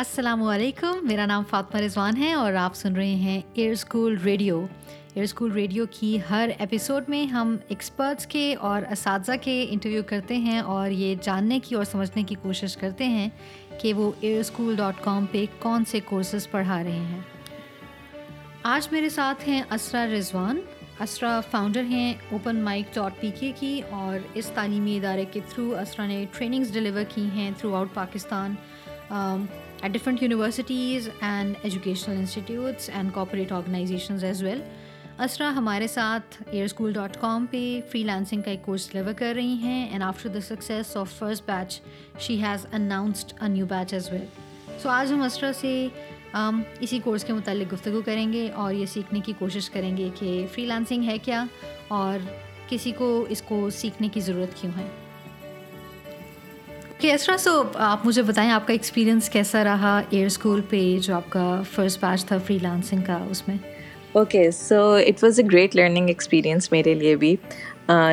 السلام علیکم میرا نام فاطمہ رضوان ہے اور آپ سن رہے ہیں Air School Radio Air School Radio کی ہر ایپیسوڈ میں ہم ایکسپرٹس کے اور اساتذہ کے انٹرویو کرتے ہیں اور یہ جاننے کی اور سمجھنے کی کوشش کرتے ہیں کہ وہ ایئر اسکول ڈاٹ کام پہ کون سے کورسز پڑھا رہے ہیں۔ آج میرے ساتھ ہیں اسرا رضوان۔ اسرا فاؤنڈر ہیں open mic dot P K کی اور اس تعلیمی ادارے کے تھرو اسرا نے ٹریننگز ڈلیور کی ہیں throughout Pakistan at different universities and educational institutes and corporate organisations as well Isra ہمارے ساتھ ایئر اسکول ڈاٹ کام پہ فری لانسنگ کا ایک کورس ڈلیور کر رہی ہیں and after the success of first batch she has announced a new batch as well so آج ہم اسرا سے um, اسی کورس کے متعلق گفتگو کریں گے اور یہ سیکھنے کی کوشش کریں گے کہ فری لانسنگ ہے کیا اور کسی کو اس کو سیکھنے کی ضرورت کیوں ہے۔ کہ اسرا سو آپ مجھے بتائیں، آپ کا ایکسپیرینس کیسا رہا ایئر اسکول پہ، جو آپ کا فرسٹ بیچ تھا فری لانسنگ کا اس میں؟ Okay so it was a great learning experience میرے لیے بھی۔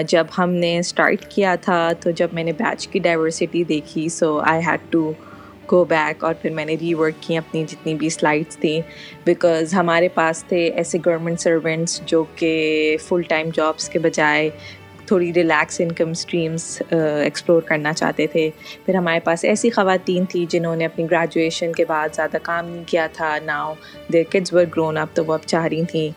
جب ہم نے اسٹارٹ کیا تھا تو جب میں نے بیچ کی ڈائیورسٹی دیکھی so I had to go back اور پھر میں نے ری ورک کی اپنی جتنی بھی سلائڈس تھیں بیکاز ہمارے پاس تھے ایسے گورنمنٹ سرونٹس جو کہ فل ٹائم جابس کے بجائے تھوڑی ریلیکس انکم اسٹریمس ایکسپلور کرنا چاہتے تھے۔ پھر ہمارے پاس ایسی خواتین تھیں جنہوں نے اپنی گریجویشن کے بعد زیادہ کام نہیں کیا تھا۔ Now their kids were grown اب تو وہ اب چاہ رہی تھیں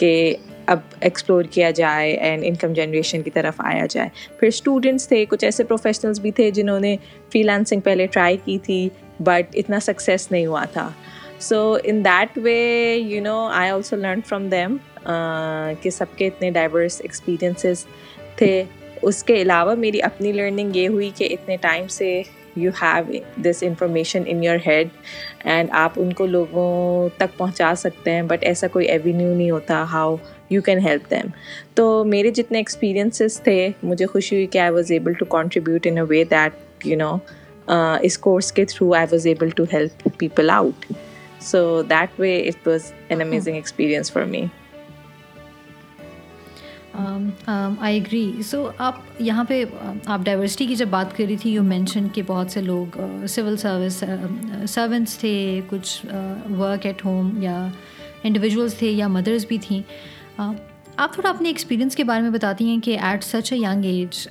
کہ اب ایکسپلور کیا جائے اینڈ انکم جنریشن کی طرف آیا جائے۔ پھر اسٹوڈنٹس تھے، کچھ ایسے پروفیشنلس بھی تھے جنہوں نے فری لانسنگ پہلے ٹرائی کی تھی بٹ اتنا سکسیس نہیں ہوا تھا۔ So in that way you know I also learn from them کہ سب کے اتنے ڈائیورس ایکسپیرئنسز تھے۔ اس کے علاوہ میری اپنی لرننگ یہ ہوئی کہ اتنے ٹائم سے you have this information in your head and آپ ان کو لوگوں تک پہنچا سکتے ہیں بٹ ایسا کوئی ایوینیو نہیں ہوتا how you can help them تو میرے جتنے ایکسپیرینسز تھے مجھے خوشی ہوئی کہ I was able to contribute in a way that you know us course کے through I was able to help people out so that way it was an amazing experience for me I agree so آپ یہاں پہ آپ diversity کی جب بات کر رہی تھی یو مینشن کہ بہت سے لوگ سول سروس سروینٹس تھے کچھ ورک ایٹ ہوم یا انڈیویژولس تھے یا مدرس بھی تھیں. آپ تھوڑا اپنے ایکسپیرینس کے بارے میں بتاتی ہیں کہ at such a young age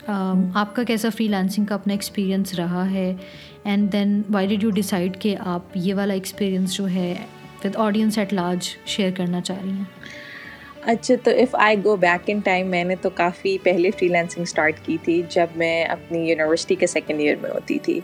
آپ کا کیسا فری لانسنگ کا اپنا ایکسپیرینس رہا ہے? And then why did you decide کہ آپ یہ والا ایکسپیرینس جو ہے with audience at large share کرنا چاہ رہی ہیں؟ اچھا تو if I go back in time میں نے تو کافی پہلے فری لینسنگ اسٹارٹ کی تھی جب میں اپنی یونیورسٹی کے سیکنڈ ایئر میں ہوتی تھی۔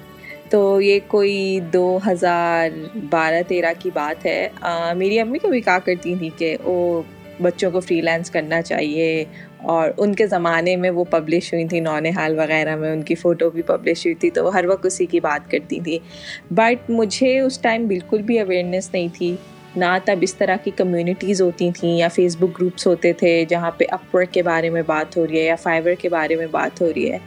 تو یہ کوئی دو ہزار بارہ، تیرہ کی بات ہے۔ میری امی کو بھی کہا کرتی تھیں کہ وہ بچوں کو فری لینس کرنا چاہیے۔ اور ان کے زمانے میں وہ پبلش ہوئی تھیں نون حال وغیرہ میں ان کی فوٹو بھی پبلش ہوئی تھی، تو وہ ہر وقت اسی کی بات کرتی تھی بٹ مجھے اس ٹائم بالکل بھی اویئرنیس نہیں تھی۔ نہ تب اس طرح کی کمیونٹیز ہوتی تھیں یا فیس بک گروپس ہوتے تھے جہاں پہ اپ ورک کے بارے میں بات ہو رہی ہے یا فائبر کے بارے میں بات ہو رہی ہے۔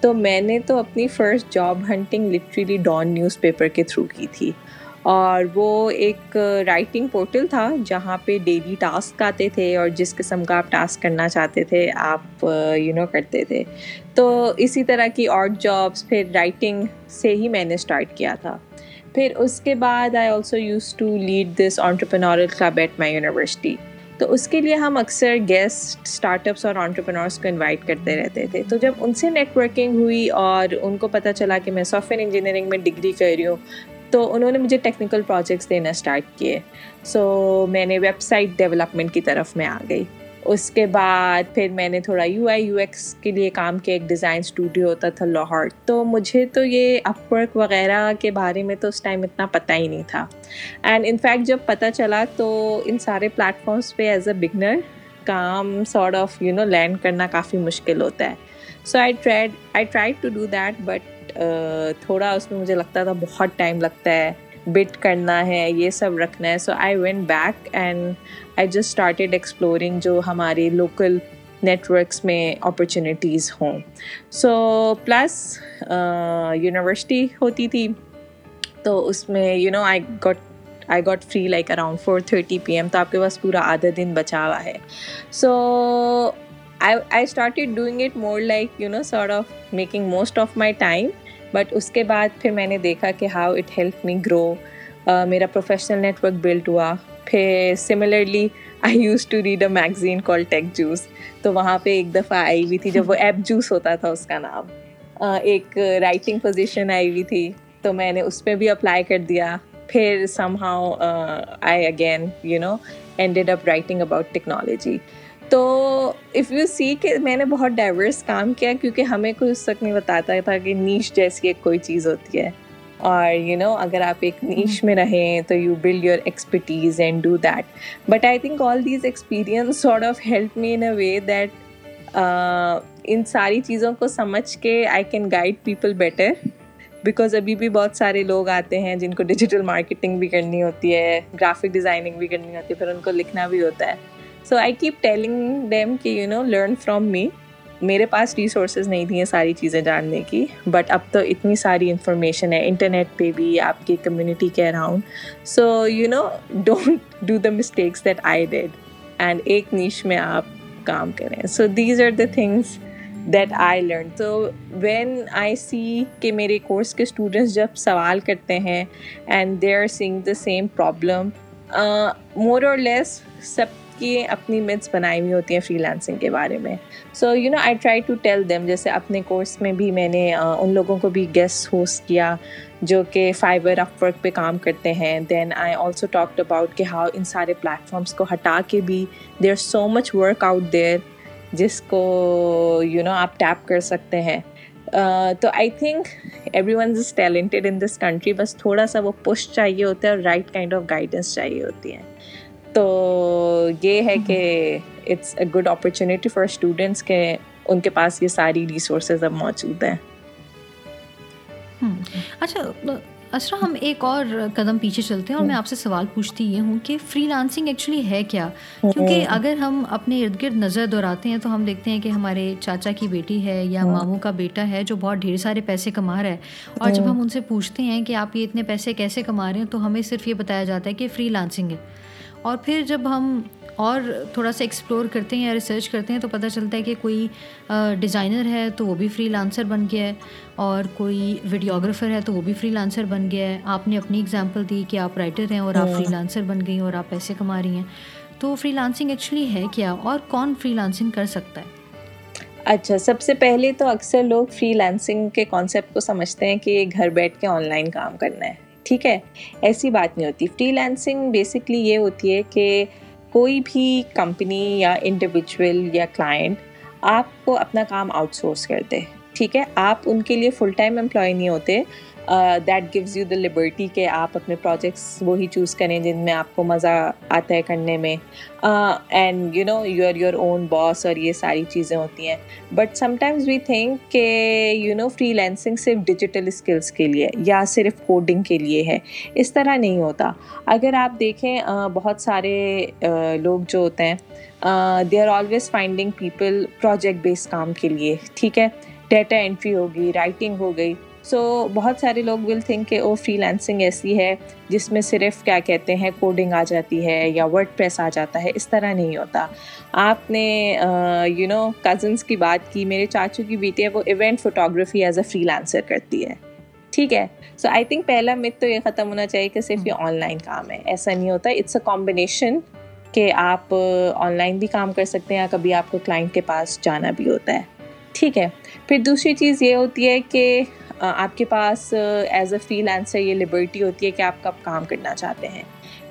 تو میں نے تو اپنی first job hunting literally Dawn newspaper کے تھرو کی تھی۔ اور وہ ایک رائٹنگ پورٹل تھا جہاں پہ ڈیلی ٹاسک آتے تھے اور جس قسم کا آپ ٹاسک کرنا چاہتے تھے آپ یو نو کرتے تھے۔ تو اسی طرح کی اور جابس پھر رائٹنگ سے ہی میں نے اسٹارٹ کیا تھا۔ پھر اس کے بعد I also used to lead this entrepreneurial club at my university تو اس کے لیے ہم اکثر گیسٹ اسٹارٹ اپس اور آنٹرپرنورس کو انوائٹ کرتے رہتے تھے۔ تو جب ان سے نیٹ ورکنگ ہوئی اور ان کو پتہ چلا کہ میں سافٹ ویئر انجینئرنگ میں ڈگری کر رہی ہوں، تو انہوں نے مجھے ٹیکنیکل پروجیکٹس دینا اسٹارٹ کیے۔ سو میں نے ویب سائٹ ڈیولپمنٹ کی طرف میں آ گئی۔ اس کے بعد پھر میں نے تھوڑا یو آئی یو ایکس کے لیے کام کیا، ایک ڈیزائن اسٹوڈیو ہوتا تھا لاہور۔ تو مجھے تو یہ اپ ورک وغیرہ کے بارے میں تو اس ٹائم اتنا پتہ ہی نہیں تھا۔ اینڈ انفیکٹ جب پتہ چلا تو ان سارے پلیٹفارمس پہ as a beginner com sort of you know land کرنا کافی مشکل ہوتا ہے۔ So I tried I try to do that but تھوڑا اس میں مجھے لگتا تھا بہت ٹائم لگتا ہے۔ بٹ کرنا ہے یہ سب رکھنا ہے so I went back and I just started exploring جو ہمارے لوکل نیٹورکس میں اپرچونیٹیز ہوں سو پلس یونیورسٹی ہوتی تھی تو اس میں you know I got I got free like around four thirty P M تو آپ کے پاس پورا آدھا دن بچا ہوا ہے. So I I started doing it more like you know sort of making most of my time but اس کے بعد پھر میں نے دیکھا کہ how it help me grow میرا پروفیشنل نیٹ ورک بلڈ ہوا پھر similarly I use to read a magazine call Tech Juice تو وہاں پہ ایک دفعہ آئی ہوئی تھی جب وہ ایپ جوس ہوتا تھا اس کا نام ایک رائٹنگ پوزیشن آئی ہوئی تھی تو میں نے اس پہ بھی اپلائی کر دیا پھر somehow I again you know ended up writing about technology تو اف یو سی کہ میں نے بہت ڈائیورس کام کیا کیونکہ ہمیں کوئی اس وقت نہیں بتاتا تھا کہ نیچ جیسی ایک کوئی چیز ہوتی ہے۔ اور یو نو اگر آپ ایک نیچ میں رہیں تو you build your expertise and do that but I think all these experience sort of help me in a way that ان ساری چیزوں کو سمجھ کے I can guide people better because ابھی بھی بہت سارے لوگ آتے ہیں جن کو ڈیجیٹل مارکیٹنگ بھی کرنی ہوتی ہے گرافک ڈیزائننگ بھی کرنی ہوتی ہے پھر ان کو لکھنا بھی ہوتا ہے۔ So I keep telling them کہ you know learn from me میرے پاس ریسورسز نہیں تھیں ساری چیزیں جاننے کی. بٹ اب تو اتنی ساری انفارمیشن ہے. انٹرنیٹ پہ بھی، آپ کی کمیونٹی کے around so you know don't do the mistakes that I did and ایک نیش میں آپ کام کریں. So these are the things that I learn تو وین آئی سی کہ میرے کورس کے اسٹوڈنٹس جب سوال کرتے ہیں and they are saying the same problem more اور لیس سب کی اپنی متس بنائی ہوئی ہوتی ہیں فری لانسنگ کے بارے میں. So you know I try to tell them جیسے اپنے کورس میں بھی میں نے ان لوگوں کو بھی گیسٹ ہوسٹ کیا جو کہ فائبر اپ ورک پہ کام کرتے ہیں. Then I also talked about کہ ہاؤ ان سارے پلیٹفارمس کو ہٹا کے بھی دیر سو مچ ورک آؤٹ دیر جس کو یو نو آپ ٹیپ کر سکتے ہیں. تو I think everyone is talented in this country بس تھوڑا سا وہ پش چاہیے ہوتا ہے اور رائٹ کائنڈ آف گائیڈنس چاہیے ہوتی ہے. تو یہ ہے کہ it's a good opportunity for students کہ ان کے پاس یہ ساری ریسورسز اب موجود ہیں۔ اچھا اسرا ہم ایک اور قدم پیچھے چلتے ہیں اور میں آپ سے سوال پوچھتی یہ ہوں کہ فری لانسنگ ایکچولی ہے کیا؟ کیونکہ اگر ہم اپنے ارد گرد نظر دہراتے ہیں تو ہم دیکھتے ہیں کہ ہمارے چاچا کی بیٹی ہے یا ماموں کا بیٹا ہے جو بہت ڈھیر سارے پیسے کما رہا ہے اور جب ہم ان سے پوچھتے ہیں کہ آپ یہ اتنے پیسے کیسے کما رہے ہیں تو ہمیں صرف یہ بتایا جاتا ہے کہ فری لانسنگ ہے۔ اور پھر جب ہم اور تھوڑا سا ایکسپلور کرتے ہیں یا ریسرچ کرتے ہیں تو پتہ چلتا ہے کہ کوئی ڈیزائنر ہے تو وہ بھی فری لانسر بن گیا ہے اور کوئی ویڈیوگرافر ہے تو وہ بھی فری لانسر بن گیا ہے۔ آپ نے اپنی اگزامپل دی کہ آپ رائٹر ہیں اور آپ فری لانسر بن گئی اور آپ پیسے کما رہی ہیں۔ تو فری لانسنگ ایکچولی ہے کیا اور کون فری لانسنگ کر سکتا ہے؟ اچھا سب سے پہلے تو اکثر لوگ فری لانسنگ کے کانسیپٹ کو سمجھتے ہیں کہ گھر بیٹھ کے آن لائن کام کرنا ہے۔ ٹھیک ہے، ایسی بات نہیں ہوتی۔ فری لینسنگ بیسکلی یہ ہوتی ہے کہ کوئی بھی کمپنی یا انڈیویجول یا کلائنٹ آپ کو اپنا کام آؤٹ سورس کرتے ٹھیک ہے، آپ ان کے لیے فل ٹائم امپلائی نہیں ہوتے۔ That gives you the liberty کہ آپ اپنے پروجیکٹس وہی چوز کریں جن میں آپ کو مزہ آتا ہے کرنے میں۔ And you know you are your own boss اور یہ ساری چیزیں ہوتی ہیں۔ But sometimes we think کہ یو نو فری لینسنگ صرف ڈیجیٹل اسکلس کے لیے یا صرف کوڈنگ کے لیے ہے۔ اس طرح نہیں ہوتا۔ اگر آپ دیکھیں بہت سارے لوگ جو ہوتے ہیں they are always finding people project base کام کے لیے۔ ٹھیک ہے؟ ڈیٹا انٹری ہوگی رائٹنگ ہو گئی۔ سو بہت سارے لوگ ول تھنک کہ او فری لینسنگ ایسی ہے جس میں صرف کیا کہتے ہیں کوڈنگ آ جاتی ہے یا ورڈ پریس آ جاتا ہے. اس طرح نہیں ہوتا۔ آپ نے یو نو کزنس کی بات کی، میرے چاچو کی بیٹی ہے، وہ event photography as a freelancer کرتی ہے۔ ٹھیک ہے؟ سو آئی تھنک پہلا مت تو یہ ختم ہونا چاہیے کہ صرف یہ آن لائن کام ہے۔ ایسا نہیں ہوتا۔ اٹس اے کمبینیشن کہ آپ آن لائن بھی کام کر سکتے ہیں یا کبھی آپ کو کلائنٹ کے پاس جانا بھی ہوتا ہے۔ ٹھیک ہے؟ پھر دوسری چیز یہ ہوتی ہے کہ آپ کے پاس ایز اے فری لینسر یہ لبرٹی ہوتی ہے کہ آپ کب کام کرنا چاہتے ہیں۔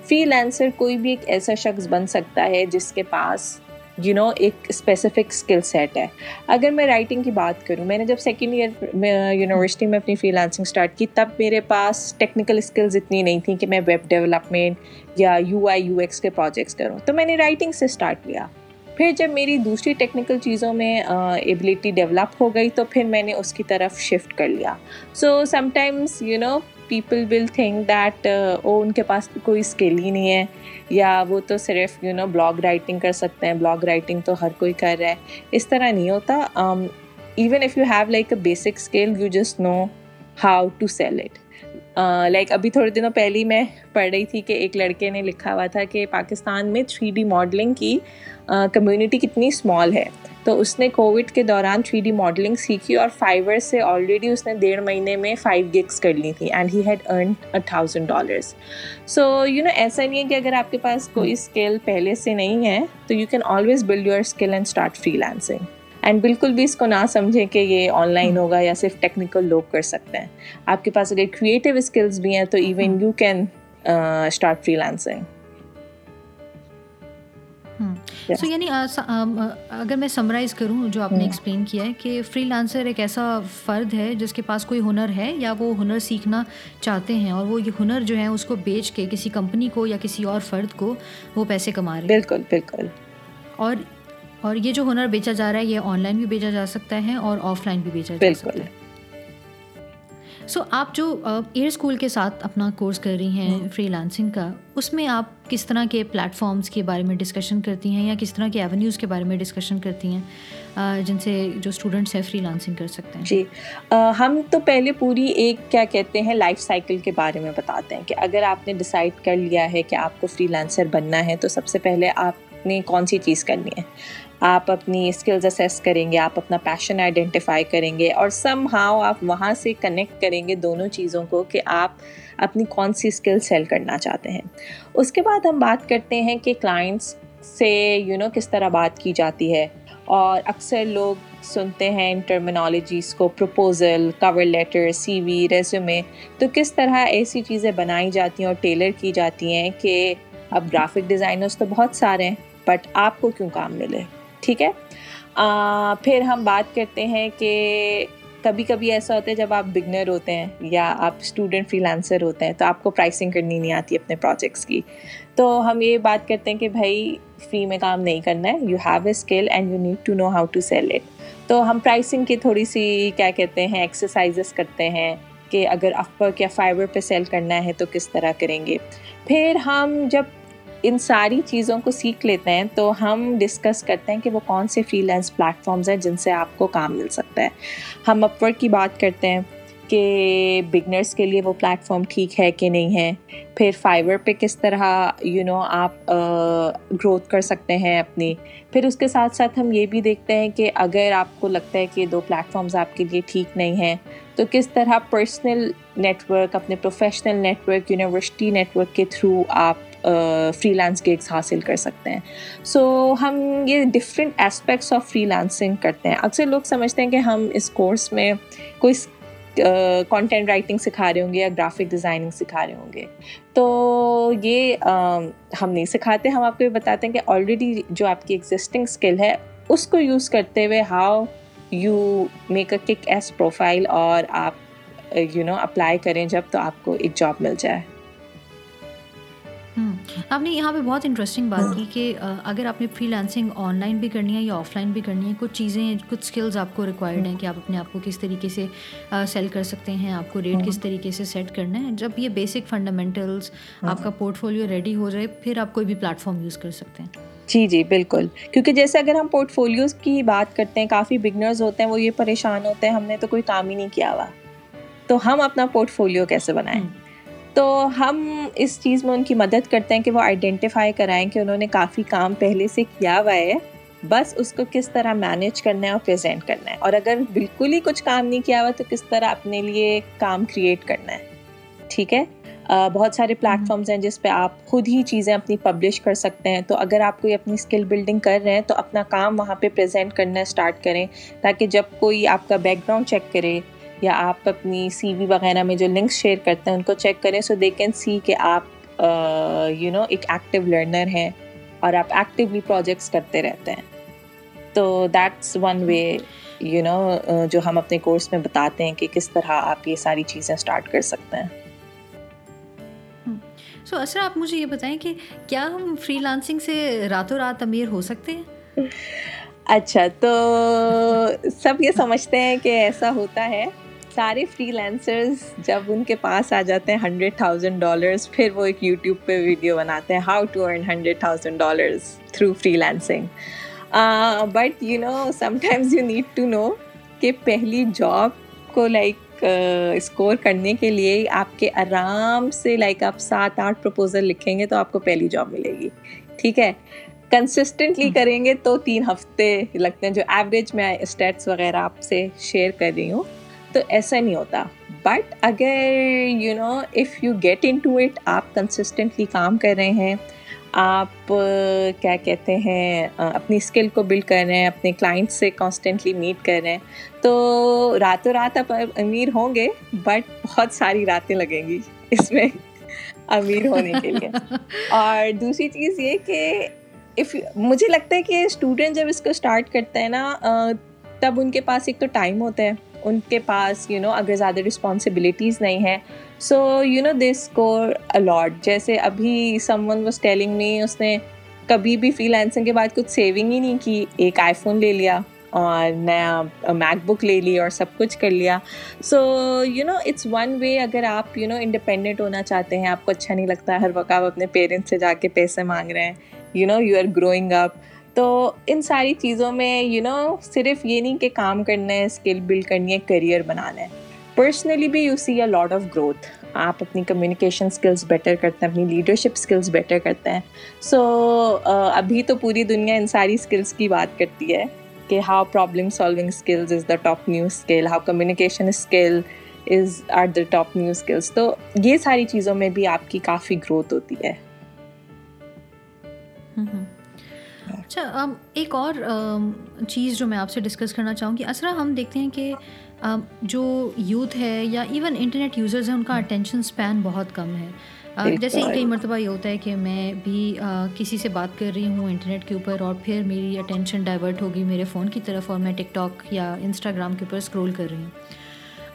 فری لینسر کوئی بھی ایک ایسا شخص بن سکتا ہے جس کے پاس یو نو ایک اسپیسیفک اسکل سیٹ ہے۔ اگر میں رائٹنگ کی بات کروں، میں نے جب سیکنڈ ایئر میں یونیورسٹی میں اپنی فری لانسنگ اسٹارٹ کی، تب میرے پاس ٹیکنیکل اسکلز اتنی نہیں تھیں کہ میں ویب ڈیولپمنٹ یا یو آئی یو ایکس کے پروجیکٹس کروں۔ تو میں نے رائٹنگ سے اسٹارٹ کیا پھر جب میری دوسری ٹیکنیکل چیزوں میں ایبلٹی ڈیولپ ہو گئی تو پھر میں نے اس کی طرف شفٹ کر لیا۔ So sometimes you know people will think that oh ان کے پاس کوئی اسکل ہی نہیں ہے، یا وہ تو صرف یو نو بلاگ رائٹنگ کر سکتے ہیں بلاگ رائٹنگ تو ہر کوئی کر رہا ہے۔ اس طرح نہیں ہوتا۔ Even if you have like a basic skill you just know how to sell it like ابھی تھوڑے دنوں پہلے میں پڑھ رہی تھی کہ ایک لڑکے نے لکھا ہوا تھا کہ پاکستان میں تھری ڈی ماڈلنگ کی کمیونٹی کتنی اسمال ہے۔ تو اس نے کووڈ کے دوران تھری ڈی ماڈلنگ سیکھی اور فائیور سے آلریڈی اس نے ڈیڑھ مہینے میں فائیو گگس کر لی تھیں and he had earn a thousand dollars so you know ایسا نہیں ہے کہ اگر آپ کے پاس کوئی اسکل پہلے سے نہیں ہے تو you can always build your skill and start freelancing and بالکل بھی اس کو نہ سمجھیں کہ یہ آن لائن ہوگا یا صرف ٹیکنیکل لوگ کر سکتے ہیں۔ آپ کے پاس اگر کریٹیو اسکلس بھی ہیں تو even you can start freelancing so یعنی اگر میں سمرائز کروں جو آپ نے ایکسپلین کیا ہے کہ فری لانسر ایک ایسا فرد ہے جس کے پاس کوئی ہنر ہے یا وہ ہنر سیکھنا چاہتے ہیں اور وہ یہ ہنر جو ہے اس کو بیچ کے کسی کمپنی کو یا کسی اور فرد کو وہ پیسے کما رہے ہیں بالکل بالکل اور اور یہ جو ہنر بیچا جا رہا ہے یہ آن لائن بھی بیچا جا سکتا ہے اور آف لائن بھی بیچا جا سکتا ہے سو آپ جو ایئر اسکول کے ساتھ اپنا کورس کر رہی ہیں ہاں۔ فری لانسنگ کا اس میں آپ کس طرح کے پلیٹ فارمس کے بارے میں ڈسکشن کرتی ہیں یا کس طرح کے ایونیوز کے بارے میں ڈسکشن کرتی ہیں جن سے جو اسٹوڈنٹس ہیں فری لانسنگ کر سکتے ہیں؟ جی۔ ہم تو پہلے پوری ایک کیا کہتے ہیں لائف سائیکل کے بارے میں بتاتے ہیں کہ اگر آپ نے ڈسائڈ کر لیا ہے کہ آپ کو فری لانسر بننا ہے تو سب سے پہلے آپ نے کون سی چیز کرنی ہے۔ آپ اپنی اسکلز اسیس کریں گے آپ اپنا پیشن آئیڈینٹیفائی کریں گے اور سم ہاؤ آپ وہاں سے کنیکٹ کریں گے دونوں چیزوں کو کہ آپ اپنی کون سی اسکل سیل کرنا چاہتے ہیں۔ اس کے بعد ہم بات کرتے ہیں کہ کلائنٹس سے یو you نو know, کس طرح بات کی جاتی ہے۔ اور اکثر لوگ سنتے ہیں ان ٹرمنالوجیز کو proposal cover letter C V resume تو کس طرح ایسی چیزیں بنائی جاتی ہیں اور ٹیلر کی جاتی ہیں کہ اب گرافک ڈیزائنرس تو بہت سارے ہیں۔ بٹ آپ کو کیوں کام ملے؟ ٹھیک ہے؟ پھر ہم بات کرتے ہیں کہ کبھی کبھی ایسا ہوتا ہے جب آپ بگنر ہوتے ہیں یا آپ اسٹوڈنٹ فری لانسر ہوتے ہیں تو آپ کو پرائسنگ کرنی نہیں آتی اپنے پروجیکٹس کی۔ تو ہم یہ بات کرتے ہیں کہ بھائی فری میں کام نہیں کرنا ہے you have a skill and you need to know how to sell it تو ہم پرائسنگ کی تھوڑی سی کیا کہتے ہیں ایکسرسائزز کرتے ہیں کہ اگر افورک یا فائبر پہ سیل کرنا ہے تو کس طرح کریں گے۔ پھر ہم جب ان ساری چیزوں کو سیکھ لیتے ہیں تو ہم ڈسکس کرتے ہیں کہ وہ کون سے فری لینس پلیٹفارمز ہیں جن سے آپ کو کام مل سکتا ہے۔ ہم اپور کی بات کرتے ہیں کہ بگنرس کے لیے وہ پلیٹ فارم ٹھیک ہے کہ نہیں ہے۔ پھر فائبر پہ کس طرح یو you نو know, آپ گروتھ کر سکتے ہیں اپنی۔ پھر اس کے ساتھ ساتھ ہم یہ بھی دیکھتے ہیں کہ اگر آپ کو لگتا ہے کہ دو پلیٹ فارمز آپ کے لیے ٹھیک نہیں ہیں تو کس طرح پرسنل نیٹ ورک اپنے professional network university network کے تھرو آپ فری لانس گیگس حاصل کر سکتے ہیں۔ سو so, ہم یہ different aspects of freelancing کرتے ہیں۔ اکثر لوگ سمجھتے ہیں کہ ہم اس کورس میں کوئی کانٹینٹ رائٹنگ سکھا رہے ہوں گے یا گرافک ڈیزائننگ سکھا رہے ہوں گے۔ تو یہ ہم نہیں سکھاتے۔ ہم آپ کو یہ بتاتے ہیں کہ آلریڈی جو آپ کی ایگزسٹنگ اسکل ہے اس کو یوز کرتے ہوئے how you make a kick ass profile اور آپ یو نو اپلائی کریں جب تو آپ کو ایک جاب مل جائے۔ آپ نے یہاں پہ بہت انٹرسٹنگ بات کی کہ اگر آپ نے فری لانسنگ آن لائن بھی کرنی ہے یا آف لائن بھی کرنی ہے کچھ چیزیں کچھ اسکلز آپ کو ریکوائرڈ ہیں کہ آپ اپنے آپ کو کس طریقے سے سیل کر سکتے ہیں آپ کو ریٹ کس طریقے سے سیٹ کرنا ہے۔ جب یہ بیسک فنڈامنٹلس آپ کا پورٹ فولیو ریڈی ہو جائے پھر آپ کوئی بھی پلیٹ فارم یوز کر سکتے ہیں۔ جی جی بالکل۔ کیونکہ جیسے اگر ہم پورٹ فولیوز کی بات کرتے ہیں کافی بگنرز ہوتے ہیں وہ یہ پریشان ہوتے ہیں ہم نے تو کوئی کام ہی نہیں کیا ہوا۔ تو ہم اپنا پورٹ فولیو کیسے بنائیں؟ تو ہم اس چیز میں ان کی مدد کرتے ہیں کہ وہ آئیڈینٹیفائی کرائیں کہ انہوں نے کافی کام پہلے سے کیا ہوا ہے۔ بس اس کو کس طرح مینیج کرنا ہے اور پریزینٹ کرنا ہے۔ اور اگر بالکل ہی کچھ کام نہیں کیا ہوا تو کس طرح اپنے لیے کام کریٹ کرنا ہے۔ ٹھیک ہے؟ Uh, بہت سارے پلیٹ فارمز ہیں جس پہ آپ خود ہی چیزیں اپنی پبلش کر سکتے ہیں۔ تو اگر آپ کوئی اپنی اسکل بلڈنگ کر رہے ہیں تو اپنا کام وہاں پہ پریزنٹ کرنا اسٹارٹ کریں تاکہ جب کوئی آپ کا بیک گراؤنڈ چیک کرے یا آپ اپنی سی وی وغیرہ میں جو لنکس شیئر کرتے ہیں ان کو چیک کریں سو دے کین سی کہ آپ یو نو ایک ایکٹیو لرنر ہیں اور آپ ایکٹیولی پروجیکٹس کرتے رہتے ہیں. تو that's one way you know جو ہم اپنے کورس میں بتاتے ہیں کہ کس طرح آپ یہ ساری چیزیں اسٹارٹ کر سکتے ہیں. سو اصل آپ مجھے یہ بتائیں کہ کیا ہم فری لانسنگ سے راتوں رات امیر ہو سکتے ہیں؟ اچھا تو سب یہ سمجھتے ہیں کہ ایسا ہوتا ہے. سارے فری لینسرز جب ان کے پاس آ جاتے ہیں ہنڈریڈ تھاؤزینڈ ڈالرس پھر وہ ایک یوٹیوب پہ ویڈیو بناتے ہیں how to earn hundred thousand dollars through freelancing but you know sometimes you need to know کہ پہلی جاب کو لائک اسکور کرنے کے لیے آپ کے آرام سے لائک آپ سات آٹھ پرپوزل لکھیں گے تو آپ کو پہلی جاب ملے گی۔ ٹھیک ہے؟ کنسسٹنٹلی کریں گے تو تین ہفتے لگتے ہیں، جو ایوریج میں اسٹیٹس وغیرہ آپ سے شیئر کر رہی ہوں۔ تو ایسا نہیں ہوتا۔ بٹ اگر you know if you get into it آپ کنسسٹنٹلی کام کر رہے ہیں آپ کیا کہتے ہیں اپنی اسکل کو بلڈ کر رہے ہیں اپنے کلائنٹ سے کانسٹنٹلی میٹ کر رہے ہیں تو راتوں رات آپ امیر ہوں گے بٹ بہت ساری راتیں لگیں گی اس میں امیر ہونے کے لیے۔ اور دوسری چیز یہ کہ اف مجھے لگتا ہے کہ اسٹوڈنٹ جب اس کو اسٹارٹ کرتے ہیں نا تب ان کے پاس ایک تو ٹائم ہوتا ہے۔ ان کے پاس یو نو اگر زیادہ رسپانسبلٹیز نہیں ہیں. So you know this score a lot جیسے ابھی someone was telling me اس نے کبھی بھی فری لینسنگ کے بعد کچھ سیونگ ہی نہیں کی. ایک آئی فون لے لیا اور نیا میک بک لے لی اور سب کچھ کر لیا. So you know it's one way اگر آپ یو نو انڈیپینڈنٹ ہونا چاہتے ہیں. آپ کو اچھا نہیں لگتا ہر وقت آپ اپنے پیرنٹس سے جا کے پیسے مانگ رہے ہیں. You know you are growing up تو ان ساری چیزوں میں یو نو صرف یہ نہیں کہ کام کرنا ہے اسکل بلڈ کرنی ہے کریئر بنانا ہے. پرسنلی بھی you see a lot of growth آپ اپنی کمیونیکیشن اسکلس بیٹر کرتے ہیں، اپنی لیڈرشپ اسکلس بیٹر کرتے ہیں. سو ابھی تو پوری دنیا ان ساری اسکلس کی بات کرتی ہے کہ how problem solving skills is the top new skill how communication skill is are the top new skills تو یہ ساری چیزوں میں بھی آپ کی کافی گروتھ ہوتی ہے. اچھا ایک اور چیز جو میں آپ سے ڈسکس کرنا چاہوں گی اسرا ہم دیکھتے ہیں کہ جو یوتھ ہے یا ایون انٹرنیٹ یوزرز ہیں ان کا اٹینشن اسپین بہت کم ہے۔ جیسے کئی مرتبہ یہ ہوتا ہے کہ میں بھی کسی سے بات کر رہی ہوں انٹرنیٹ کے اوپر اور پھر میری اٹینشن ڈائیورٹ ہوگی میرے فون کی طرف اور میں ٹک ٹاک یا انسٹاگرام کے اوپر اسکرول کر رہی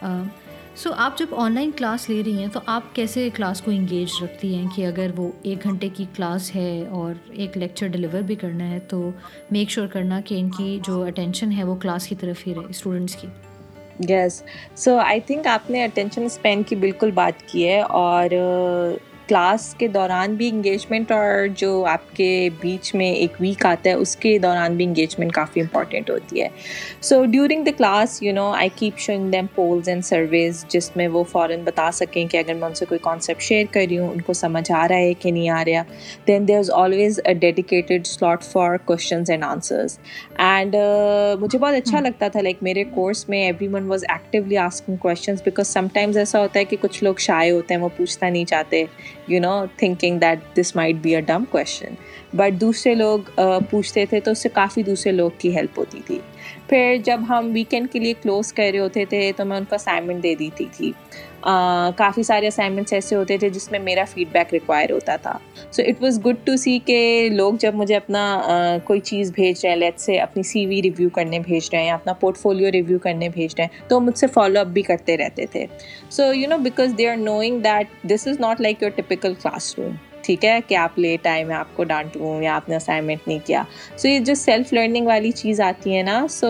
ہوں۔ سو آپ جب آن لائن کلاس لے رہی ہیں تو آپ کیسے کلاس کو انگیج رکھتی ہیں کہ اگر وہ ایک گھنٹے کی کلاس ہے اور ایک لیکچر ڈلیور بھی کرنا ہے تو میک شیور کرنا کہ ان کی جو اٹینشن ہے وہ کلاس کی طرف ہی رہے اسٹوڈنٹس کی۔ یس سو آئی تھنک آپ نے اٹینشن اسپین کی بالکل بات کی ہے اور کلاس کے دوران بھی انگیجمنٹ اور جو آپ کے بیچ میں ایک ویک آتا ہے اس کے دوران بھی انگیجمنٹ کافی امپورٹنٹ ہوتی ہے۔ So during the class you know I keep showing them polls and surveys جس میں وہ فوراً بتا سکیں کہ اگر میں ان سے کوئی کانسیپٹ شیئر کر رہی ہوں ان کو سمجھ آ رہا ہے کہ نہیں آ رہا۔ Then there is always a dedicated slot for questions and answers and مجھے بہت اچھا لگتا تھا لائک میرے کورس میں everyone was actually asking questions because sometimes ایسا ہوتا ہے کہ کچھ لوگ شائع ہوتے ہیں وہ پوچھنا نہیں چاہتے۔ You know thinking that this might be a dumb question but دوسرے لوگ پوچھتے تھے تو اس سے کافی دوسرے لوگ کی ہیلپ ہوتی تھی۔ پھر جب ہم ویکینڈ کے لیے کلوز کر رہے ہوتے تھے تو میں ان کو اسائنمنٹ دے دیتی تھی۔ کافی سارے اسائنمنٹس ایسے ہوتے تھے جس میں میرا فیڈ بیک ریکوائر ہوتا تھا۔ So it was good to see کہ لوگ جب مجھے اپنا کوئی چیز بھیج رہے ہیں لیٹ سے اپنی سی وی ریویو کرنے بھیج رہے ہیں یا اپنا پورٹ فولیو ریویو کرنے بھیج رہے ہیں، تو مجھ سے فالو اپ بھی کرتے رہتے تھے۔ So you know because they are knowing that this is not like your typical classroom ٹھیک ہے؟ کہ آپ لیٹ آئے میں آپ کو ڈانٹوں یا آپ نے اسائنمنٹ نہیں کیا۔ سو یہ جو سیلف لرننگ والی چیز آتی ہے نا so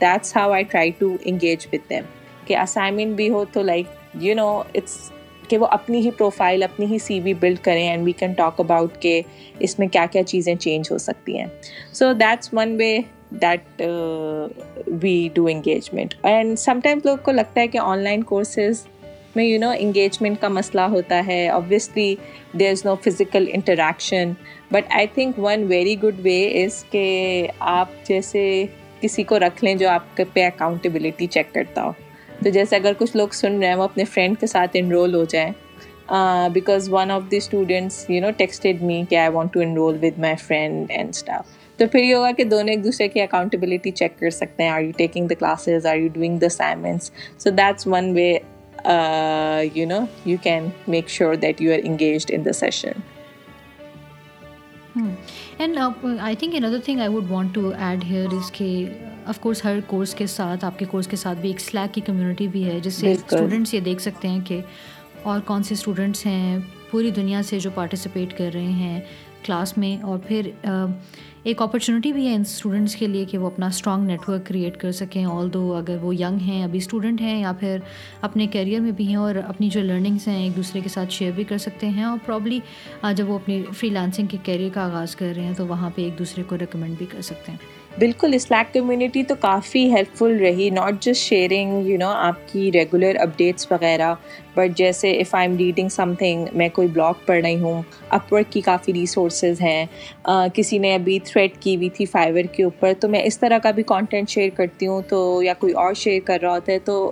that's how I try to engage with them کہ اسائنمنٹ بھی ہو تو لائک یو نو اٹس کہ وہ اپنی ہی پروفائل اپنی ہی سی وی بلڈ کریں and we can talk about کہ اس میں کیا کیا چیزیں چینج ہو سکتی ہیں. So that's one way that we do engagement and sometimes لوگ کو لگتا ہے کہ آن لائن کورسز میں یو نو انگیجمنٹ کا مسئلہ ہوتا ہے. Obviously there is no physical interaction but I think one very good way is کہ آپ جیسے کسی کو رکھ لیں جو آپ کے پہ اکاؤنٹیبلٹی چیک کرتا ہو. تو جیسے اگر کچھ لوگ سن رہے ہیں، وہ اپنے فرینڈ کے ساتھ انرول ہو جائیں۔ Because one of the students you know texted me کہ I want to enrol with my friend and stuff تو پھر یہ ہوگا کہ دونوں ایک دوسرے کی اکاؤنٹیبلٹی چیک کر سکتے ہیں۔ Are you taking the classes are you doing the assignments so that's one way you know you can make sure that you are engaged in the session and I think another thing I would want to add here is کہ of course Hare course کے ساتھ آپ کے course کے ساتھ بھی ایک sleek کی کمیونٹی بھی ہے جس سے اسٹوڈنٹس یہ دیکھ سکتے ہیں کہ اور کون سے اسٹوڈنٹس ہیں پوری دنیا سے جو پارٹیسپیٹ کر رہے ہیں کلاس میں اور پھر ایک اپرچونیٹی بھی ہے ان اسٹوڈنٹس کے لیے کہ وہ اپنا اسٹرانگ نیٹ ورک کریٹ کر سکیں آل دو اگر وہ ینگ ہیں ابھی اسٹوڈنٹ ہیں یا پھر اپنے کیریئر میں بھی ہیں اور اپنی جو لرننگس ہیں ایک دوسرے کے ساتھ شیئر بھی کر سکتے ہیں اور پرابلی جب وہ اپنی فری لانسنگ کے کیریئر کا آغاز کر رہے ہیں تو وہاں پہ ایک دوسرے کو ریکمینڈ بھی کر سکتے ہیں۔ بالکل اسلیک کمیونٹی تو کافی ہیلپ فل رہی not just sharing you know آپ کی ریگولر اپڈیٹس وغیرہ بٹ جیسے if I am reading something میں کوئی بلاگ پڑھ رہی ہوں اپ ورک کی کافی ریسورسز ہیں کسی نے ابھی تھریڈ کی ہوئی تھی فائیور کے اوپر، تو میں اس طرح کا بھی کانٹینٹ شیئر کرتی ہوں، تو یا کوئی اور شیئر کر رہا ہوتا ہے، تو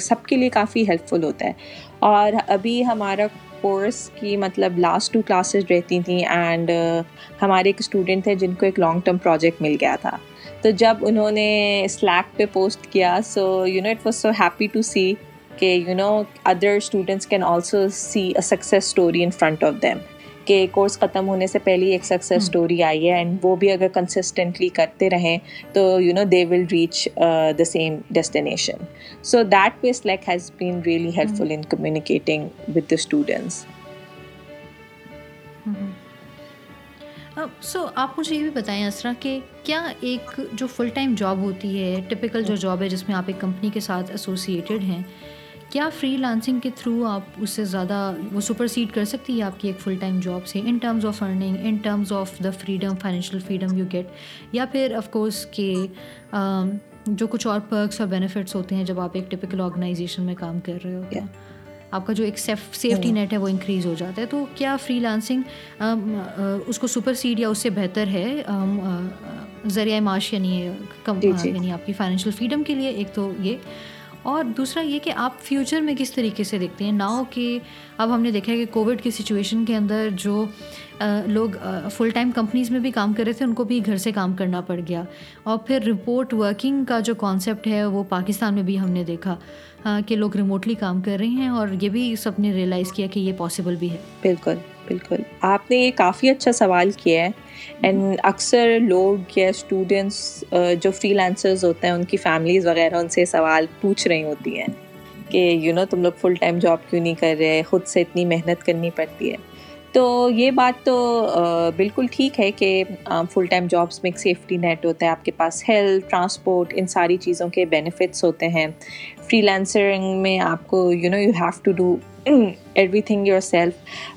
سب کے لیے کافی ہیلپ فل ہوتا ہے۔ اور ابھی ہمارا کورس کی مطلب لاسٹ ٹو کلاسز رہتی تھیں اینڈ uh, ہمارے ایک اسٹوڈنٹ تھے جن کو ایک لانگ ٹرم پروجیکٹ مل گیا تھا۔ تو جب انہوں نے سلیک پہ پوسٹ کیا so you know it was so happy to see کہ you know other students can also see a success story in front of them کہ کورس ختم ہونے سے پہلے ایک سکسیز اسٹوری آئی ہے اینڈ وہ بھی اگر کنسسٹنٹلی کرتے رہیں تو you know they will reach the same destination so that way Slack has been really helpful in communicating with the students so آپ مجھے یہ بھی بتائیں اسرا کہ کیا ایک جو فل ٹائم جاب ہوتی ہے ٹپیکل جو جاب ہے جس میں آپ ایک کمپنی کے ساتھ ایسوسیٹیڈ ہیں کیا فری لانسنگ کے تھرو آپ اس سے زیادہ وہ سپر سیڈ کر سکتی ہے آپ کی ایک فل ٹائم جاب سے in terms of earning in terms of the freedom financial freedom you get یا پھر آف کورس کہ جو کچھ اور پرکس اور بینیفٹس ہوتے ہیں جب آپ ایک ٹپکل آرگنائزیشن میں کام کر رہے ہوتے ہیں آپ کا جو ایک سیفٹی نیٹ ہے وہ انکریز ہو جاتا ہے۔ تو کیا فری لانسنگ اس کو سپر سیڈ یا اس سے بہتر ہے؟ ذریعہ معاش یعنی کم جی، جی۔ یعنی آپ کی فائنینشیل فریڈم کے لیے ایک تو یہ۔ اور دوسرا یہ کہ آپ فیوچر میں کس طریقے سے دیکھتے ہیں؟ ناؤ کہ اب ہم نے دیکھا ہے کہ کووڈ کی سچویشن کے اندر جو لوگ فل ٹائم کمپنیز میں بھی کام کر رہے تھے، ان کو بھی گھر سے کام کرنا پڑ گیا۔ اور پھر رپورٹ ورکنگ کا جو کانسیپٹ ہے، وہ پاکستان میں بھی ہم نے دیکھا کہ لوگ ریموٹلی کام کر رہے ہیں اور یہ بھی سب نے ریئلائز کیا کہ یہ پاسبل بھی ہے۔ بالکل بالکل۔ آپ نے یہ کافی اچھا سوال کیا ہے۔ اینڈ اکثر لوگ یا اسٹوڈنٹس جو فری لانسرز ہوتے ہیں، ان کی فیملیز وغیرہ ان سے سوال پوچھ رہی ہوتی ہیں کہ یو نو تم لوگ فل ٹائم جاب کیوں نہیں کر رہے؟ خود سے اتنی محنت کرنی پڑتی ہے۔ تو یہ بات تو بالکل ٹھیک ہے کہ فل ٹائم جابس میں ایک سیفٹی نیٹ ہوتا ہے، آپ کے پاس ہیلتھ ٹرانسپورٹ ان ساری چیزوں کے بینیفٹس ہوتے ہیں۔ فری لانسرنگ میں آپ کو you know you have to do everything yourself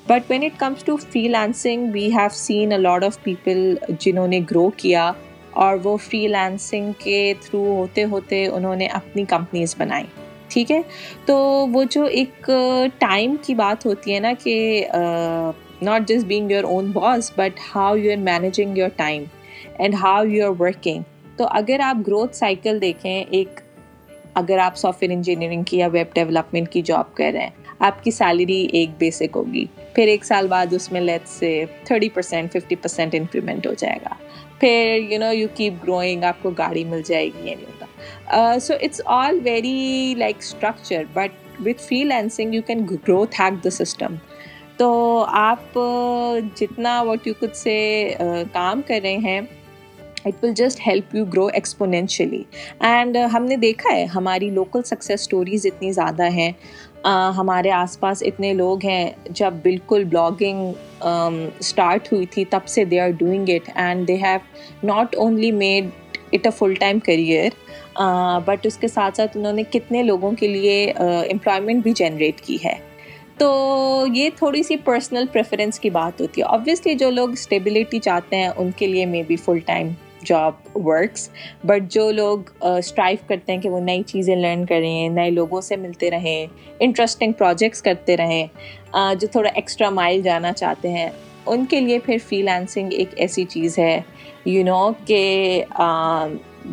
but when it comes to freelancing we have seen a lot of people جنہوں نے گرو کیا اور وہ فری لانسنگ کے تھرو ہوتے ہوتے انہوں نے اپنی کمپنیز بنائی۔ ٹھیک ہے؟ تو وہ جو ایک ٹائم کی بات ہوتی ہے نا کہ not just being your own boss but how you are managing your time and how you are working تو اگر آپ گروتھ سائیکل دیکھیں، ایک اگر آپ سافٹ ویئر انجینئرنگ کی یا ویب ڈیولپمنٹ کی جاب کر رہے ہیں، آپ کی سیلری ایک بیسک ہوگی۔ پھر ایک سال بعد اس میں let's say thirty percent fifty percent increment ہو جائے گا۔ پھر you know you keep growing آپ کو گاڑی مل جائے گی یا نہیں ہوگا so it's all very like structure but with freelancing you can growth hack the system تو آپ جتنا واٹ یو کچھ سے کام کر رہے ہیں it will just help you grow exponentially and ہم نے دیکھا ہے، ہماری لوکل سکسیز اسٹوریز اتنی زیادہ ہیں. ہمارے آس پاس اتنے لوگ ہیں، جب بالکل بلاگنگ اسٹارٹ ہوئی تھی، تب سے they are doing it and they have not only made it a full time career but اس کے ساتھ ساتھ انہوں نے کتنے لوگوں کے لیے امپلائمنٹ بھی جنریٹ کی ہے تو یہ تھوڑی سی پرسنل پریفرنس کی بات ہوتی ہے. آبویسلی جو لوگ اسٹیبلٹی چاہتے ہیں، ان کے لیے maybe full time job works but جو لوگ اسٹرائیو کرتے ہیں کہ وہ نئی چیزیں لرن کریں، نئے لوگوں سے ملتے رہیں انٹرسٹنگ پروجیکٹس کرتے رہیں جو تھوڑا ایکسٹرا مائل جانا چاہتے ہیں، ان کے لیے پھر فری لانسنگ ایک ایسی چیز ہے یو نو کہ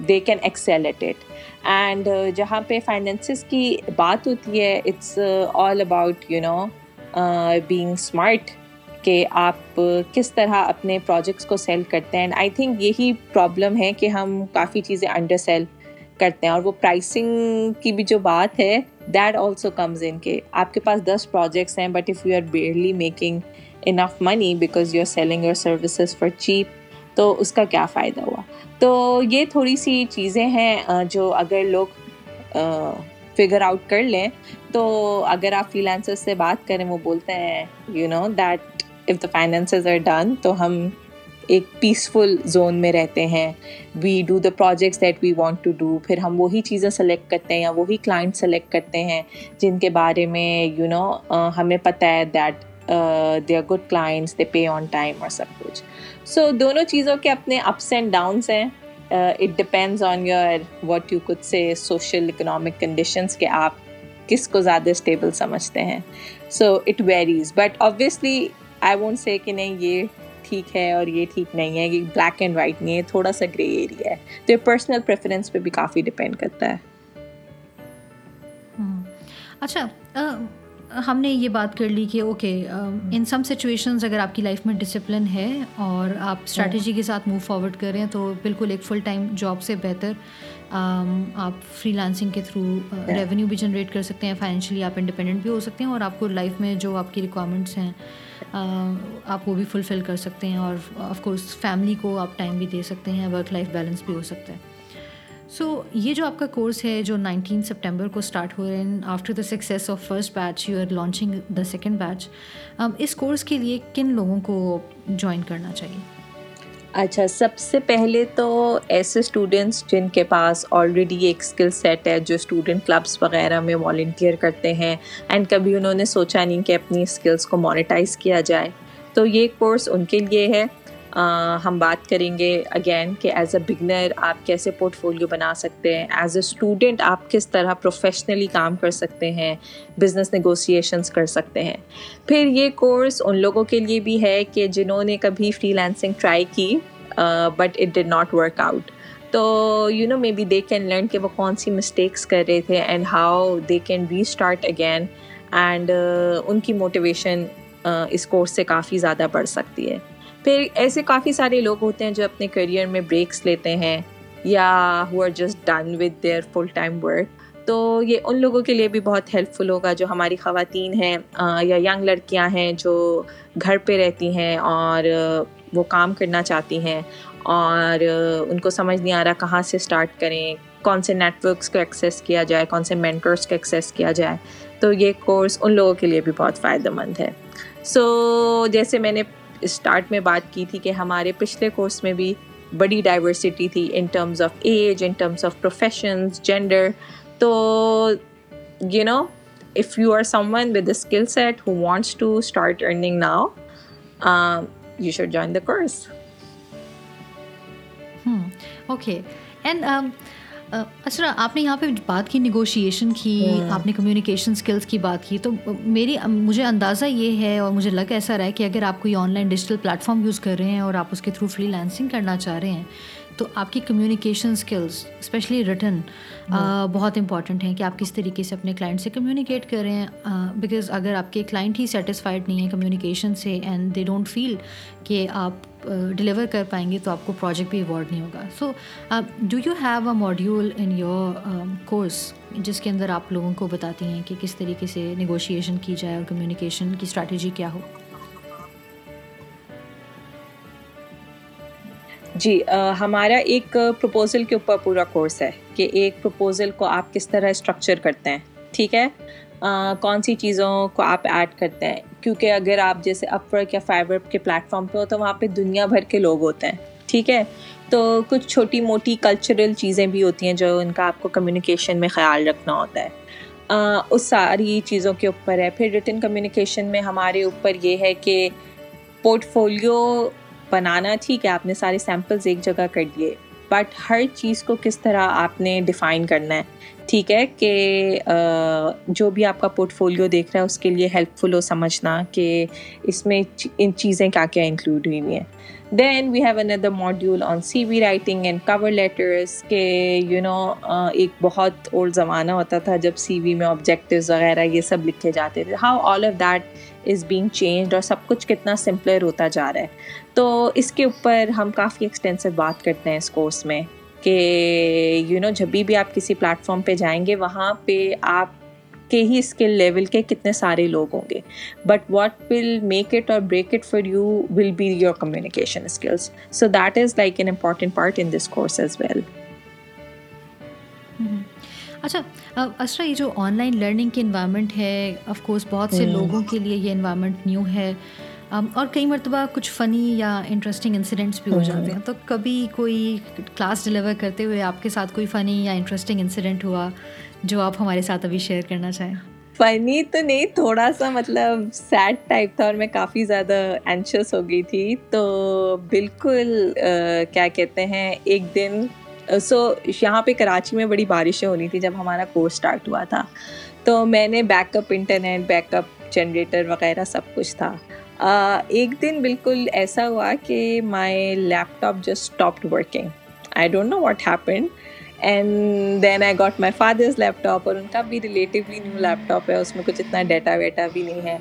they can excel at it and جہاں پہ فائنینسز کی بات ہوتی ہے it's all about you know being smart کہ آپ کس طرح اپنے پروجیکٹس کو سیل کرتے ہیں. اینڈ آئی تھنک یہی پرابلم ہے کہ ہم کافی چیزیں انڈر سیل کرتے ہیں اور وہ پرائسنگ کی بھی جو بات ہے دیٹ آلسو کمز ان کہ آپ کے پاس دس پروجیکٹس ہیں but if you are barely making enough money because you are selling your services for cheap تو اس کا کیا فائدہ ہوا؟ تو یہ تھوڑی سی چیزیں ہیں جو اگر لوگ فگر آؤٹ کر لیں، تو اگر آپ فری لانسر سے بات کریں، وہ بولتے ہیں you know that if the finances are done تو ہم ایک پیسفل زون میں رہتے ہیں۔ We do the projects that we want to do پھر ہم وہی چیزیں سلیکٹ کرتے ہیں یا وہی کلائنٹ سلیکٹ کرتے ہیں جن کے بارے میں یو نو ہمیں پتہ ہے that they are good clients they pay on time اور سب کچھ۔ سو دونوں چیزوں کے اپنے اپس اینڈ ڈاؤنس ہیں۔ It depends on your what you could say social economic conditions کہ آپ کس کو زیادہ اسٹیبل سمجھتے ہیں۔ So it varies but obviously I won't say کہ نہیں یہ ٹھیک ہے اور یہ ٹھیک نہیں ہے یہ بلیک اینڈ وائٹ نہیں ہے تھوڑا سا گرے ایریا ہے۔ تو یہ پرسنل پریفرنس پہ بھی کافی ڈپینڈ کرتا ہے۔ اچھا ہم نے یہ بات کر لی کہ اوکے ان سم سچویشنز اگر آپ کی لائف میں ڈسپلن ہے اور آپ اسٹریٹجی کے ساتھ موو فارورڈ کریں تو بالکل ایک فل ٹائم جاب سے بہتر آپ فری لانسنگ کے تھرو ریونیو بھی جنریٹ کر سکتے ہیں فائنینشلی آپ انڈیپینڈنٹ بھی ہو سکتے ہیں اور آپ کو لائف میں جو آپ کی ریکوائرمنٹس ہیں آپ وہ بھی فلفل کر سکتے ہیں اور آف کورس فیملی کو آپ ٹائم بھی دے سکتے ہیں ورک لائف بیلنس بھی ہو سکتا ہے۔ سو یہ جو آپ کا کورس ہے، جو نائنٹین سپٹمبر کو اسٹارٹ ہو رہے ہیں after the success of first batch you are launching the second batch us course کے لیے کن لوگوں کو جوائن کرنا چاہیے؟ اچھا سب سے پہلے تو ایسے اسٹوڈنٹس جن کے پاس آلریڈی ایک اسکل سیٹ ہے، جو اسٹوڈنٹ کلبس وغیرہ میں والنٹیئر کرتے ہیں اینڈ کبھی انہوں نے سوچا نہیں کہ اپنی اسکلس کو مانیٹائز کیا جائے۔ تو یہ کورس ان کے لیے ہے۔ ہم بات کریں گے اگین کہ ایز اے بگنر آپ کیسے پورٹ فولیو بنا سکتے ہیں؟ ایز اے اسٹوڈنٹ آپ کس طرح پروفیشنلی کام کر سکتے ہیں؟ بزنس نیگوسیشنس کر سکتے ہیں؟ پھر یہ کورس ان لوگوں کے لیے بھی ہے کہ جنہوں نے کبھی فری لینسنگ ٹرائی کی but it did not work out تو you know maybe they can learn کہ وہ کون سی مسٹیکس کر رہے تھے and how they can restart again and ان کی موٹیویشن اس کورس سے کافی زیادہ بڑھ سکتی ہے۔ پھر ایسے کافی سارے لوگ ہوتے ہیں جو اپنے کریئر میں بریکس لیتے ہیں یا who are just done with their full time work تو یہ ان لوگوں کے لیے بھی بہت ہیلپ فل ہوگا جو ہماری خواتین ہیں یا ینگ لڑکیاں ہیں جو گھر پہ رہتی ہیں اور وہ کام کرنا چاہتی ہیں اور ان کو سمجھ نہیں آ رہا کہاں سے اسٹارٹ کریں، کون سے نیٹ ورکس کو ایکسیس کیا جائے، کون سے مینٹرس کو ایکسیس کیا جائے۔ تو یہ کورس ان لوگوں کے لیے بھی بہت فائدہ مند ہے۔ سو جیسے میں نے اسٹارٹ میں بات کی تھی کہ ہمارے پچھلے کورس میں بھی بڑی ڈائیورسٹی تھی in terms of age in terms of professions gender تو you know if you are someone with skill set who wants to start earning now you should join the course okay and اچھا آپ نے یہاں پہ بات کی negotiation کی آپ نے کمیونیکیشن اسکلس کی بات کی تو میری مجھے اندازہ یہ ہے اور مجھے لگ ایسا رہا ہے کہ اگر آپ کوئی online digital platform use کر رہے ہیں اور آپ اس کے تھرو فری لینسنگ کرنا چاہ رہے ہیں تو آپ کی کمیونیکیشن اسکلس اسپیشلی ریٹرن بہت امپورٹنٹ ہیں کہ آپ کس طریقے سے اپنے کلائنٹ سے کمیونیکیٹ کر رہے ہیں بیکاز اگر آپ کے کلائنٹ ہی سیٹسفائڈ نہیں ہیں کمیونیکیشن سے اینڈ دے ڈونٹ فیل کہ آپ ڈلیور کر پائیں گے تو آپ کو پروجیکٹ بھی ایوارڈ نہیں ہوگا. So do you have a module in your course جس کے اندر آپ لوگوں کو بتاتی ہیں کہ کس طریقے سے نیگوشیشن کی جائے اور کمیونیکیشن کی اسٹریٹجی کیا ہو؟ جی ہمارا ایک پروپوزل کے اوپر پورا کورس ہے کہ ایک پروپوزل کو آپ کس طرح اسٹرکچر کرتے ہیں، ٹھیک ہے؟ کون سی چیزوں کو آپ ایڈ کرتے ہیں؟ کیونکہ اگر آپ جیسے اپ ورک یا فائبر کے پلیٹفارم پہ ہو تو وہاں پہ دنیا بھر کے لوگ ہوتے ہیں، ٹھیک ہے؟ تو کچھ چھوٹی موٹی کلچرل چیزیں بھی ہوتی ہیں جو ان کا آپ کو کمیونیکیشن میں خیال رکھنا ہوتا ہے۔ اس ساری چیزوں کے اوپر ہے۔ پھر ریٹن کمیونیکیشن میں ہمارے اوپر یہ ہے کہ پورٹ فولیو بنانا ٹھیک ہے، آپ نے سارے سیمپلز ایک جگہ کر دیے۔ بٹ ہر چیز کو کس طرح آپ نے ڈیفائن کرنا ہے؟ ٹھیک ہے کہ جو بھی آپ کا پورٹ فولیو دیکھ رہا ہے، اس کے لیے ہیلپ فل ہو سمجھنا کہ اس میں ان چیزیں کیا کیا انکلوڈ ہوئی ہوئی ہیں۔ Then we have another module on C V writing and cover letters کہ یو نو ایک بہت اولڈ زمانہ ہوتا تھا جب سی وی میں آبجیکٹیوز وغیرہ یہ سب لکھے جاتے تھے۔ How all of that is being changed اور سب کچھ کتنا سمپلر ہوتا جا رہا ہے۔ تو اس کے اوپر ہم کافی ایکسٹینسو بات کرتے ہیں اس کورس میں کہ یو نو جب بھی آپ کسی پلیٹفارم پہ جائیں گے، وہاں پہ آپ کے ہی اسکل لیول کے کتنے سارے لوگ ہوں گے۔ But what will make it or break it for you will be your communication skills so that is like an important part in this course as well اچھا اسرا یہ جو آن لائن لرننگ کی انوائرمنٹ ہے of course بہت سے لوگوں کے لیے یہ انوائرمنٹ نیو ہے۔ اور کئی مرتبہ کچھ فنی یا انٹرسٹنگ انسیڈنٹس بھی ہو جاتے ہیں۔ تو کبھی کوئی کلاس ڈلیور کرتے ہوئے آپ کے ساتھ کوئی فنی یا انٹرسٹنگ انسیڈنٹ ہوا جو آپ ہمارے ساتھ ابھی شیئر کرنا چاہیں؟ فنی تو نہیں تھوڑا سا مطلب سیڈ ٹائپ تھا اور میں کافی زیادہ اینشیس ہو گئی تھی۔ تو بالکل کیا کہتے ہیں ایک دن Uh, سو یہاں پہ کراچی میں بڑی بارشیں ہونی تھی جب ہمارا کورس اسٹارٹ ہوا تھا۔ تو میں نے backup internet backup generator وغیرہ سب کچھ تھا۔ uh, ایک دن بالکل ایسا ہوا کہ my laptop just stopped working I don't know what happen and then I got my father's laptop اور ان کا بھی ریلیٹیولی نیو لیپ ٹاپ ہے۔ اس میں کچھ اتنا ڈیٹا ویٹا بھی نہیں ہے۔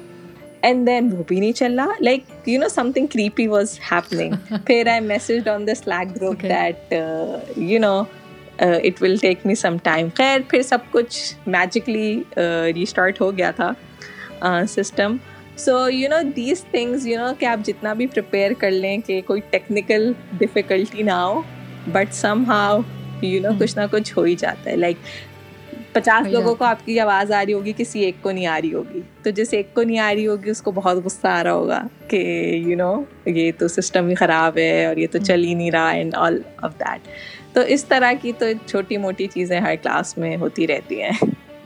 اینڈ دین وہ بھی نہیں چل رہا like you know something creepy was happening پھر I message on the Slack group that you know it will take me some time خیر پھر سب کچھ میجکلی ریسٹارٹ ہو گیا تھا system so you know these things you know کہ آپ جتنا بھی پریپیئر کر لیں کہ کوئی ٹیکنیکل ڈفیکلٹی نہ ہو but somehow you know کچھ نہ کچھ ہو ہی جاتا ہے لائک پچاس لوگوں کو آپ کی آواز آ رہی ہوگی کسی ایک کو نہیں آ رہی ہوگی۔ تو جس ایک کو نہیں آ رہی ہوگی اس کو بہت غصہ آ رہا ہوگا کہ یو نو یہ تو سسٹم ہی خراب ہے اور یہ تو چل ہی نہیں رہا اینڈ آل آف دیٹ تو اس طرح کی تو چھوٹی موٹی چیزیں ہر کلاس میں ہوتی رہتی ہیں۔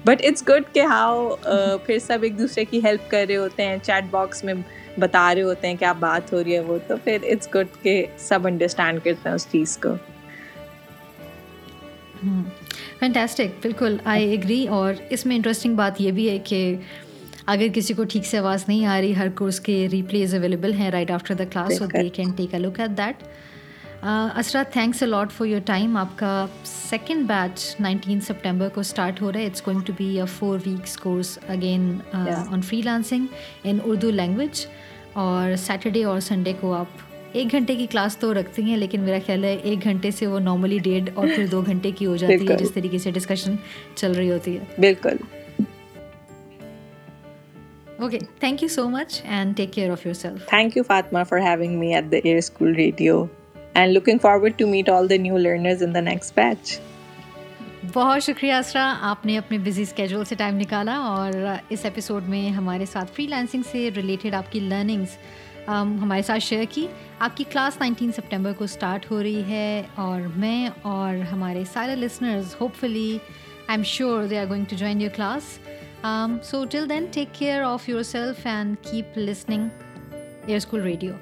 بٹ اٹس گڈ کہ ہاؤ پھر سب ایک دوسرے کی ہیلپ کر رہے ہوتے ہیں چیٹ باکس میں بتا رہے ہوتے ہیں کیا بات ہو رہی ہے وہ۔ تو پھر اٹس گڈ کہ سب انڈرسٹینڈ کرتے ہیں اس چیز کو۔ فینٹیسٹک بالکل. آئی ایگری اور اس میں انٹرسٹنگ بات یہ بھی ہے کہ اگر کسی کو ٹھیک سے آواز نہیں آ رہی ہر کورس کے ریپلیز اویلیبل ہیں right after the class so they can take a look at that Isra thanks a lot for your time آپ کا سیکنڈ بیچ نائنٹین سپٹمبر کو اسٹارٹ ہو رہا ہے it's going to be a four weeks course again on freelancing in Urdu language اور Saturday اور Sunday کو آپ ایک گھنٹے کی کلاس تو رکھتی ہیں لیکن میرا خیال ہے ایک گھنٹے سے وہ نارملی ڈیڑھ اور پھر دو گھنٹے کی ہو جاتی ہے جس طریقے سے ڈسکشن چل رہی ہوتی ہے۔ بالکل۔ Okay thank you so much and take care of yourself thank you Fatima for having me at the Air School Radio and looking forward to meet all the new learners in the next batch بہت شکریہ اسرا آپ نے اپنے busy schedule سے time نکالا اور اس episode میں ہمارے ساتھ فری لینسنگ سے ریلیٹڈ آپ کی لرننگس ہمارے ساتھ شیئر کی۔ آپ کی کلاس نائنٹین سپٹمبر کو اسٹارٹ ہو رہی ہے اور میں اور ہمارے سارے listeners hopefully I am sure they are going to join your class so till then take care of yourself and keep listening Air School Radio